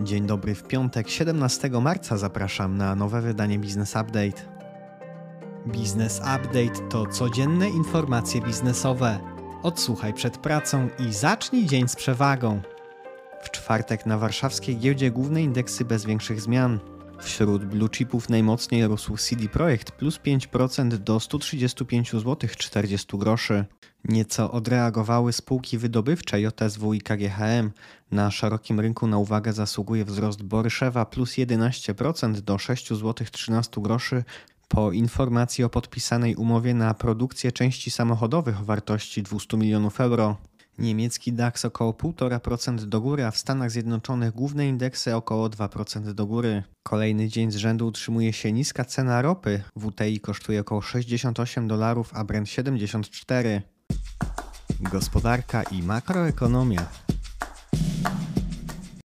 Dzień dobry w piątek, 17 marca zapraszam na nowe wydanie Business Update. Business Update to codzienne informacje biznesowe. Odsłuchaj przed pracą i zacznij dzień z przewagą. W czwartek na warszawskiej giełdzie główne indeksy bez większych zmian. Wśród blue chipów najmocniej rósł CD Projekt plus 5% do 135 zł 40 groszy. Nieco odreagowały spółki wydobywcze JSW i KGHM. Na szerokim rynku na uwagę zasługuje wzrost Boryszewa plus 11% do 6 zł 13 groszy po informacji o podpisanej umowie na produkcję części samochodowych o wartości 200 milionów euro. Niemiecki DAX około 1,5% do góry, a w Stanach Zjednoczonych główne indeksy około 2% do góry. Kolejny dzień z rzędu utrzymuje się niska cena ropy. WTI kosztuje około 68 dolarów, a Brent 74. Gospodarka i makroekonomia.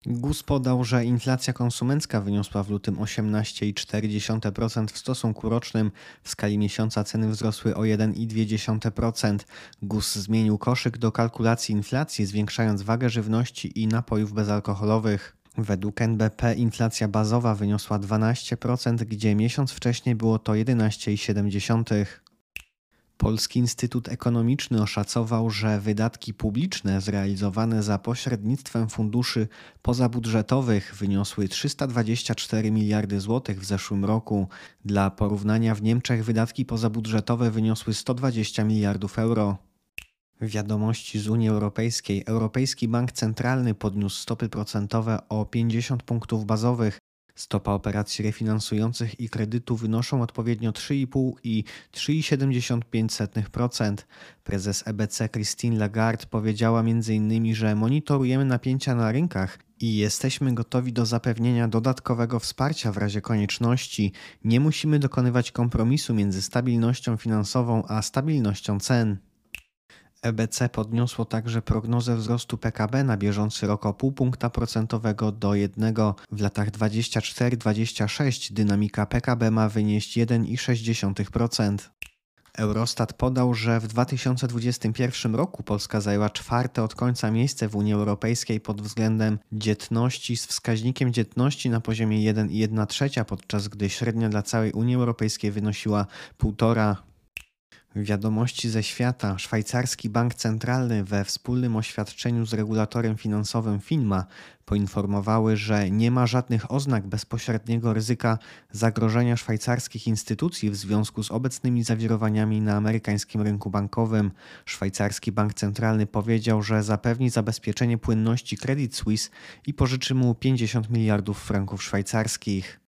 GUS podał, że inflacja konsumencka wyniosła w lutym 18,4% w stosunku rocznym. W skali miesiąca ceny wzrosły o 1,2%. GUS zmienił koszyk do kalkulacji inflacji, zwiększając wagę żywności i napojów bezalkoholowych. Według NBP inflacja bazowa wyniosła 12%, gdzie miesiąc wcześniej było to 11,7%. Polski Instytut Ekonomiczny oszacował, że wydatki publiczne zrealizowane za pośrednictwem funduszy pozabudżetowych wyniosły 324 miliardy złotych w zeszłym roku. Dla porównania w Niemczech wydatki pozabudżetowe wyniosły 120 miliardów euro. Wiadomości z Unii Europejskiej. Europejski Bank Centralny podniósł stopy procentowe o 50 punktów bazowych Stopa operacji refinansujących i kredytu wynoszą odpowiednio 3,5 i 3,75%. Prezes EBC Christine Lagarde powiedziała m.in., że monitorujemy napięcia na rynkach i jesteśmy gotowi do zapewnienia dodatkowego wsparcia w razie konieczności. Nie musimy dokonywać kompromisu między stabilnością finansową a stabilnością cen. EBC podniosło także prognozę wzrostu PKB na bieżący rok o pół punkta procentowego do 1. W latach 24-26 dynamika PKB ma wynieść 1,6%. Eurostat podał, że w 2021 roku Polska zajęła czwarte od końca miejsce w Unii Europejskiej pod względem dzietności z wskaźnikiem dzietności na poziomie 1,1 trzecia, podczas gdy średnia dla całej Unii Europejskiej wynosiła 1,5 Wiadomości ze świata. Szwajcarski Bank Centralny we wspólnym oświadczeniu z regulatorem finansowym FINMA poinformowały, że nie ma żadnych oznak bezpośredniego ryzyka zagrożenia szwajcarskich instytucji w związku z obecnymi zawirowaniami na amerykańskim rynku bankowym. Szwajcarski Bank Centralny powiedział, że zapewni zabezpieczenie płynności Credit Suisse i pożyczy mu 50 miliardów franków szwajcarskich.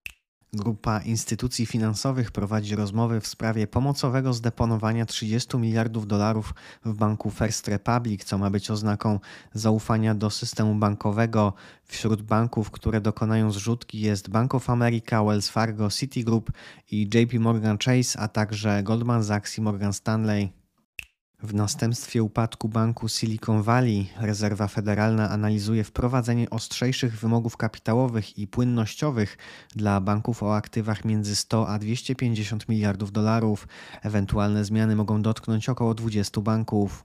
Grupa instytucji finansowych prowadzi rozmowy w sprawie pomocowego zdeponowania 30 miliardów dolarów w banku First Republic, co ma być oznaką zaufania do systemu bankowego. Wśród banków, które dokonają zrzutki jest Bank of America, Wells Fargo, Citigroup i JP Morgan Chase, a także Goldman Sachs i Morgan Stanley. W następstwie upadku banku Silicon Valley rezerwa federalna analizuje wprowadzenie ostrzejszych wymogów kapitałowych i płynnościowych dla banków o aktywach między 100 a 250 miliardów dolarów. Ewentualne zmiany mogą dotknąć około 20 banków.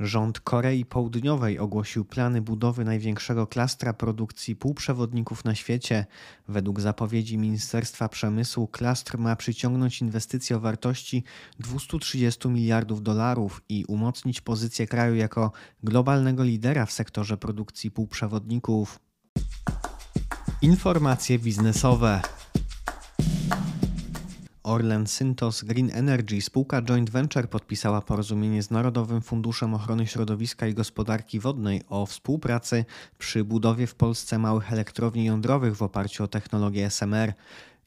Rząd Korei Południowej ogłosił plany budowy największego klastra produkcji półprzewodników na świecie. Według zapowiedzi Ministerstwa Przemysłu klastr ma przyciągnąć inwestycje o wartości 230 miliardów dolarów i umocnić pozycję kraju jako globalnego lidera w sektorze produkcji półprzewodników. Informacje biznesowe. Orlen Syntos Green Energy, spółka joint venture, podpisała porozumienie z Narodowym Funduszem Ochrony Środowiska i Gospodarki Wodnej o współpracy przy budowie w Polsce małych elektrowni jądrowych w oparciu o technologię SMR.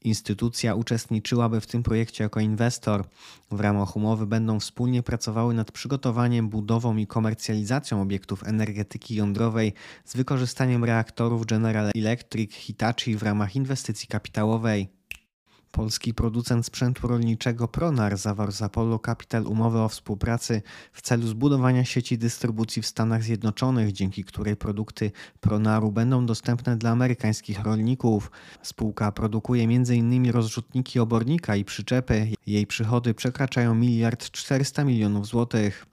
Instytucja uczestniczyłaby w tym projekcie jako inwestor. W ramach umowy będą wspólnie pracowały nad przygotowaniem, budową i komercjalizacją obiektów energetyki jądrowej z wykorzystaniem reaktorów General Electric Hitachi w ramach inwestycji kapitałowej. Polski producent sprzętu rolniczego Pronar zawarł z Apollo Capital umowę o współpracy w celu zbudowania sieci dystrybucji w Stanach Zjednoczonych, dzięki której produkty Pronaru będą dostępne dla amerykańskich rolników. Spółka produkuje m.in. rozrzutniki obornika i przyczepy. Jej przychody przekraczają miliard 400 milionów złotych.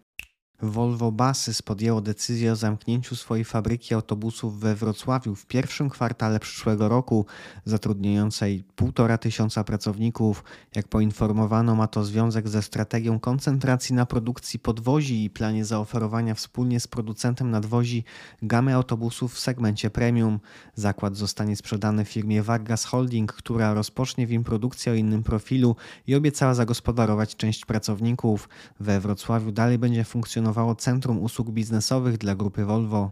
Volvo Buses podjęło decyzję o zamknięciu swojej fabryki autobusów we Wrocławiu w pierwszym kwartale przyszłego roku, zatrudniającej półtora tysiąca pracowników. Jak poinformowano, ma to związek ze strategią koncentracji na produkcji podwozi i planie zaoferowania wspólnie z producentem nadwozi gamy autobusów w segmencie premium. Zakład zostanie sprzedany firmie Vargas Holding, która rozpocznie w nim produkcję o innym profilu i obiecała zagospodarować część pracowników. We Wrocławiu dalej będzie funkcjonować funkcjonowało Centrum Usług Biznesowych dla grupy Volvo.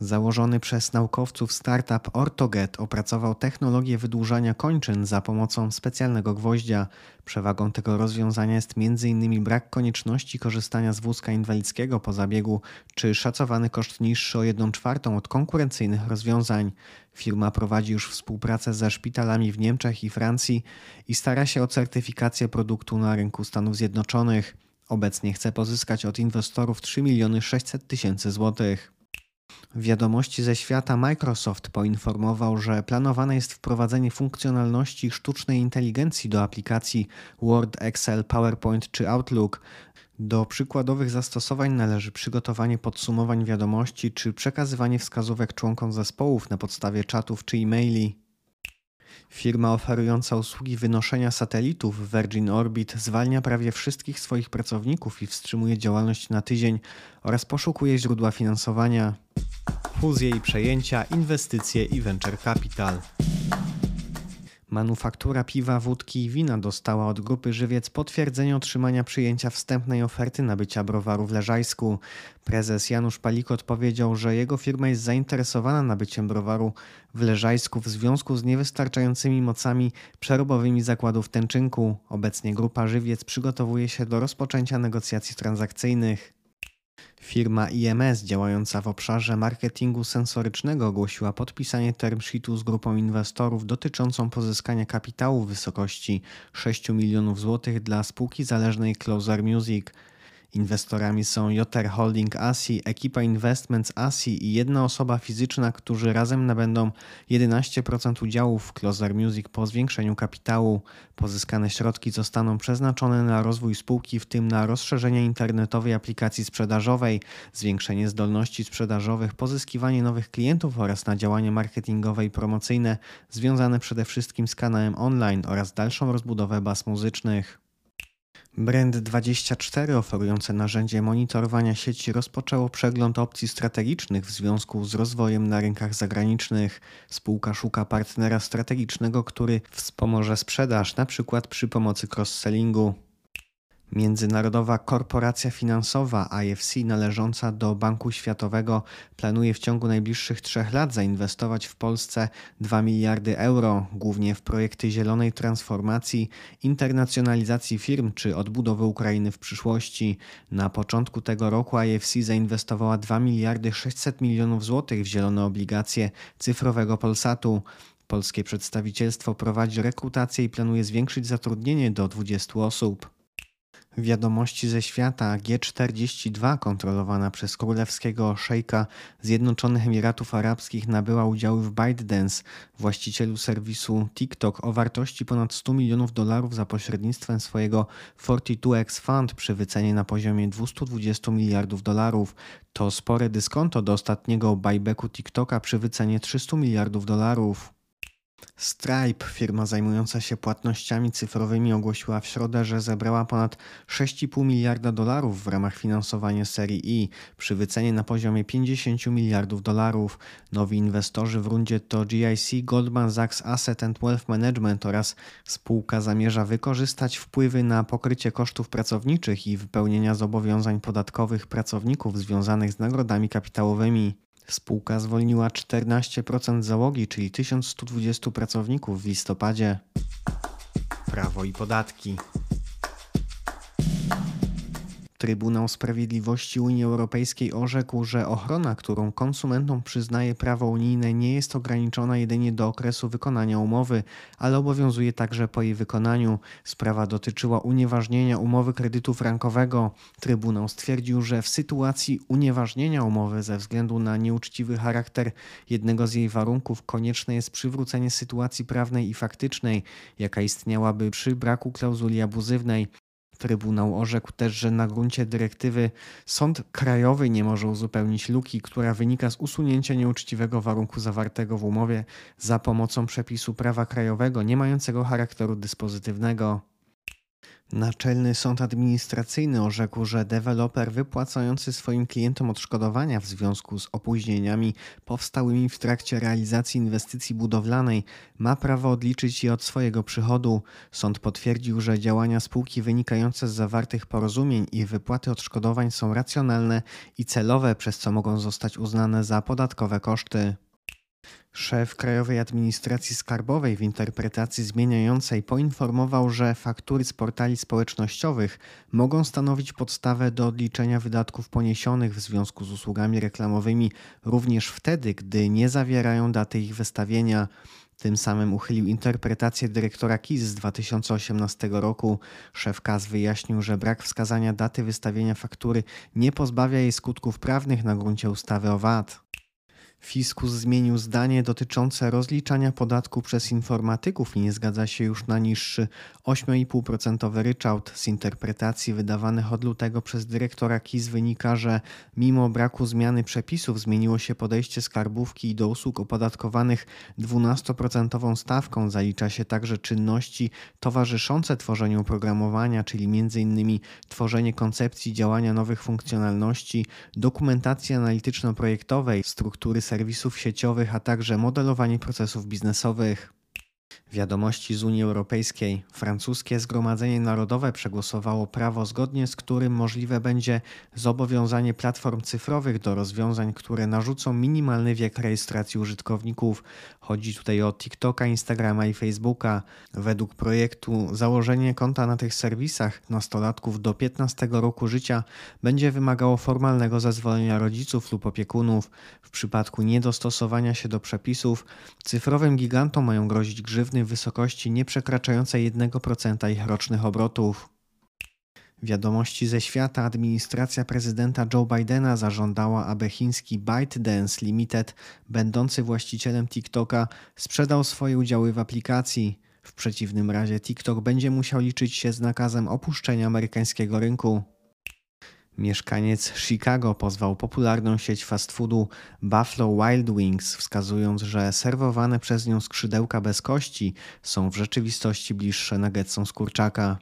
Założony przez naukowców startup Ortoget opracował technologię wydłużania kończyn za pomocą specjalnego gwoździa. Przewagą tego rozwiązania jest m.in. brak konieczności korzystania z wózka inwalidzkiego po zabiegu, czy szacowany koszt niższy o 1 czwartą od konkurencyjnych rozwiązań. Firma prowadzi już współpracę ze szpitalami w Niemczech i Francji i stara się o certyfikację produktu na rynku Stanów Zjednoczonych. Obecnie chce pozyskać od inwestorów 3 miliony 600 tysięcy złotych. Wiadomości ze świata Microsoft poinformował, że planowane jest wprowadzenie funkcjonalności sztucznej inteligencji do aplikacji Word, Excel, PowerPoint czy Outlook. Do przykładowych zastosowań należy przygotowanie podsumowań wiadomości czy przekazywanie wskazówek członkom zespołów na podstawie czatów czy e-maili. Firma oferująca usługi wynoszenia satelitów Virgin Orbit zwalnia prawie wszystkich swoich pracowników i wstrzymuje działalność na tydzień oraz poszukuje źródła finansowania. Fuzje i przejęcia, inwestycje i venture capital. Manufaktura piwa, wódki i wina dostała od grupy Żywiec potwierdzenie otrzymania przyjęcia wstępnej oferty nabycia browaru w Leżajsku. Prezes Janusz Palikot powiedział, że jego firma jest zainteresowana nabyciem browaru w Leżajsku w związku z niewystarczającymi mocami przerobowymi zakładów w Tęczynku. Obecnie grupa Żywiec przygotowuje się do rozpoczęcia negocjacji transakcyjnych. Firma IMS działająca w obszarze marketingu sensorycznego ogłosiła podpisanie term sheetu z grupą inwestorów dotyczącą pozyskania kapitału w wysokości 6 milionów złotych dla spółki zależnej Closer Music. Inwestorami są JR Holding ASI, Ekipa Investments ASI i jedna osoba fizyczna, którzy razem nabędą 11% udziałów w Closer Music po zwiększeniu kapitału. Pozyskane środki zostaną przeznaczone na rozwój spółki, w tym na rozszerzenie internetowej aplikacji sprzedażowej, zwiększenie zdolności sprzedażowych, pozyskiwanie nowych klientów oraz na działania marketingowe i promocyjne związane przede wszystkim z kanałem online oraz dalszą rozbudowę baz muzycznych. Brand24 oferujące narzędzie monitorowania sieci rozpoczęło przegląd opcji strategicznych w związku z rozwojem na rynkach zagranicznych. Spółka szuka partnera strategicznego, który wspomoże sprzedaż, np. przy pomocy cross-sellingu. Międzynarodowa Korporacja Finansowa IFC należąca do Banku Światowego planuje w ciągu najbliższych trzech lat zainwestować w Polsce 2 miliardy euro, głównie w projekty zielonej transformacji, internacjonalizacji firm czy odbudowy Ukrainy w przyszłości. Na początku tego roku IFC zainwestowała 2 miliardy 600 milionów złotych w zielone obligacje cyfrowego Polsatu. Polskie przedstawicielstwo prowadzi rekrutację i planuje zwiększyć zatrudnienie do 20 osób. Wiadomości ze świata G42, kontrolowana przez królewskiego szejka Zjednoczonych Emiratów Arabskich, nabyła udziały w ByteDance, właścicielu serwisu TikTok o wartości ponad 100 milionów dolarów za pośrednictwem swojego 42X Fund przy wycenie na poziomie 220 miliardów dolarów. To spore dyskonto do ostatniego buybacku TikToka przy wycenie 300 miliardów dolarów. Stripe, firma zajmująca się płatnościami cyfrowymi, ogłosiła w środę, że zebrała ponad 6,5 miliarda dolarów w ramach finansowania serii E przy wycenie na poziomie 50 miliardów dolarów. Nowi inwestorzy w rundzie to GIC, Goldman Sachs Asset and Wealth Management oraz spółka zamierza wykorzystać wpływy na pokrycie kosztów pracowniczych i wypełnienia zobowiązań podatkowych pracowników związanych z nagrodami kapitałowymi. Spółka zwolniła 14% załogi, czyli 1120 pracowników w listopadzie. Prawo i podatki. Trybunał Sprawiedliwości Unii Europejskiej orzekł, że ochrona, którą konsumentom przyznaje prawo unijne, nie jest ograniczona jedynie do okresu wykonania umowy, ale obowiązuje także po jej wykonaniu. Sprawa dotyczyła unieważnienia umowy kredytu frankowego. Trybunał stwierdził, że w sytuacji unieważnienia umowy ze względu na nieuczciwy charakter jednego z jej warunków konieczne jest przywrócenie sytuacji prawnej i faktycznej, jaka istniałaby przy braku klauzuli abuzywnej. Trybunał orzekł też, że na gruncie dyrektywy Sąd Krajowy nie może uzupełnić luki, która wynika z usunięcia nieuczciwego warunku zawartego w umowie za pomocą przepisu prawa krajowego nie mającego charakteru dyspozytywnego. Naczelny Sąd Administracyjny orzekł, że deweloper wypłacający swoim klientom odszkodowania w związku z opóźnieniami powstałymi w trakcie realizacji inwestycji budowlanej ma prawo odliczyć je od swojego przychodu. Sąd potwierdził, że działania spółki wynikające z zawartych porozumień i wypłaty odszkodowań są racjonalne i celowe, przez co mogą zostać uznane za podatkowe koszty. Szef Krajowej Administracji Skarbowej w interpretacji zmieniającej poinformował, że faktury z portali społecznościowych mogą stanowić podstawę do odliczenia wydatków poniesionych w związku z usługami reklamowymi również wtedy, gdy nie zawierają daty ich wystawienia. Tym samym uchylił interpretację dyrektora KIS z 2018 roku. Szef KAS wyjaśnił, że brak wskazania daty wystawienia faktury nie pozbawia jej skutków prawnych na gruncie ustawy o VAT. Fiskus zmienił zdanie dotyczące rozliczania podatku przez informatyków i nie zgadza się już na niższy 8,5% ryczałt. Z interpretacji wydawanych od lutego przez dyrektora KIS wynika, że mimo braku zmiany przepisów zmieniło się podejście skarbówki do usług opodatkowanych 12% stawką. Zalicza się także czynności towarzyszące tworzeniu oprogramowania, czyli m.in. tworzenie koncepcji działania nowych funkcjonalności, dokumentacji analityczno-projektowej, struktury serwisów sieciowych, a także modelowanie procesów biznesowych. Wiadomości z Unii Europejskiej. Francuskie Zgromadzenie Narodowe przegłosowało prawo, zgodnie z którym możliwe będzie zobowiązanie platform cyfrowych do rozwiązań, które narzucą minimalny wiek rejestracji użytkowników. Chodzi tutaj o TikToka, Instagrama i Facebooka. Według projektu założenie konta na tych serwisach nastolatków do 15 roku życia będzie wymagało formalnego zezwolenia rodziców lub opiekunów. W przypadku niedostosowania się do przepisów, cyfrowym gigantom mają grozić grzywny wysokości nieprzekraczającej 1% ich rocznych obrotów. Wiadomości ze świata administracja prezydenta Joe Bidena zażądała, aby chiński ByteDance Limited, będący właścicielem TikToka, sprzedał swoje udziały w aplikacji. W przeciwnym razie TikTok będzie musiał liczyć się z nakazem opuszczenia amerykańskiego rynku. Mieszkaniec Chicago pozwał popularną sieć fast foodu Buffalo Wild Wings, wskazując, że serwowane przez nią skrzydełka bez kości są w rzeczywistości bliższe nuggetsom z kurczaka.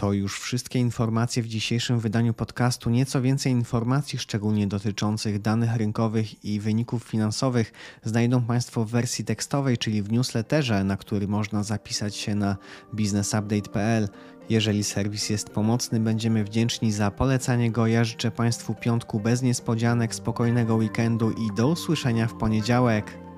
To już wszystkie informacje w dzisiejszym wydaniu podcastu. Nieco więcej informacji, szczególnie dotyczących danych rynkowych i wyników finansowych, znajdą Państwo w wersji tekstowej, czyli w newsletterze, na który można zapisać się na businessupdate.pl. Jeżeli serwis jest pomocny, będziemy wdzięczni za polecanie go. Ja życzę Państwu piątku bez niespodzianek, spokojnego weekendu i do usłyszenia w poniedziałek.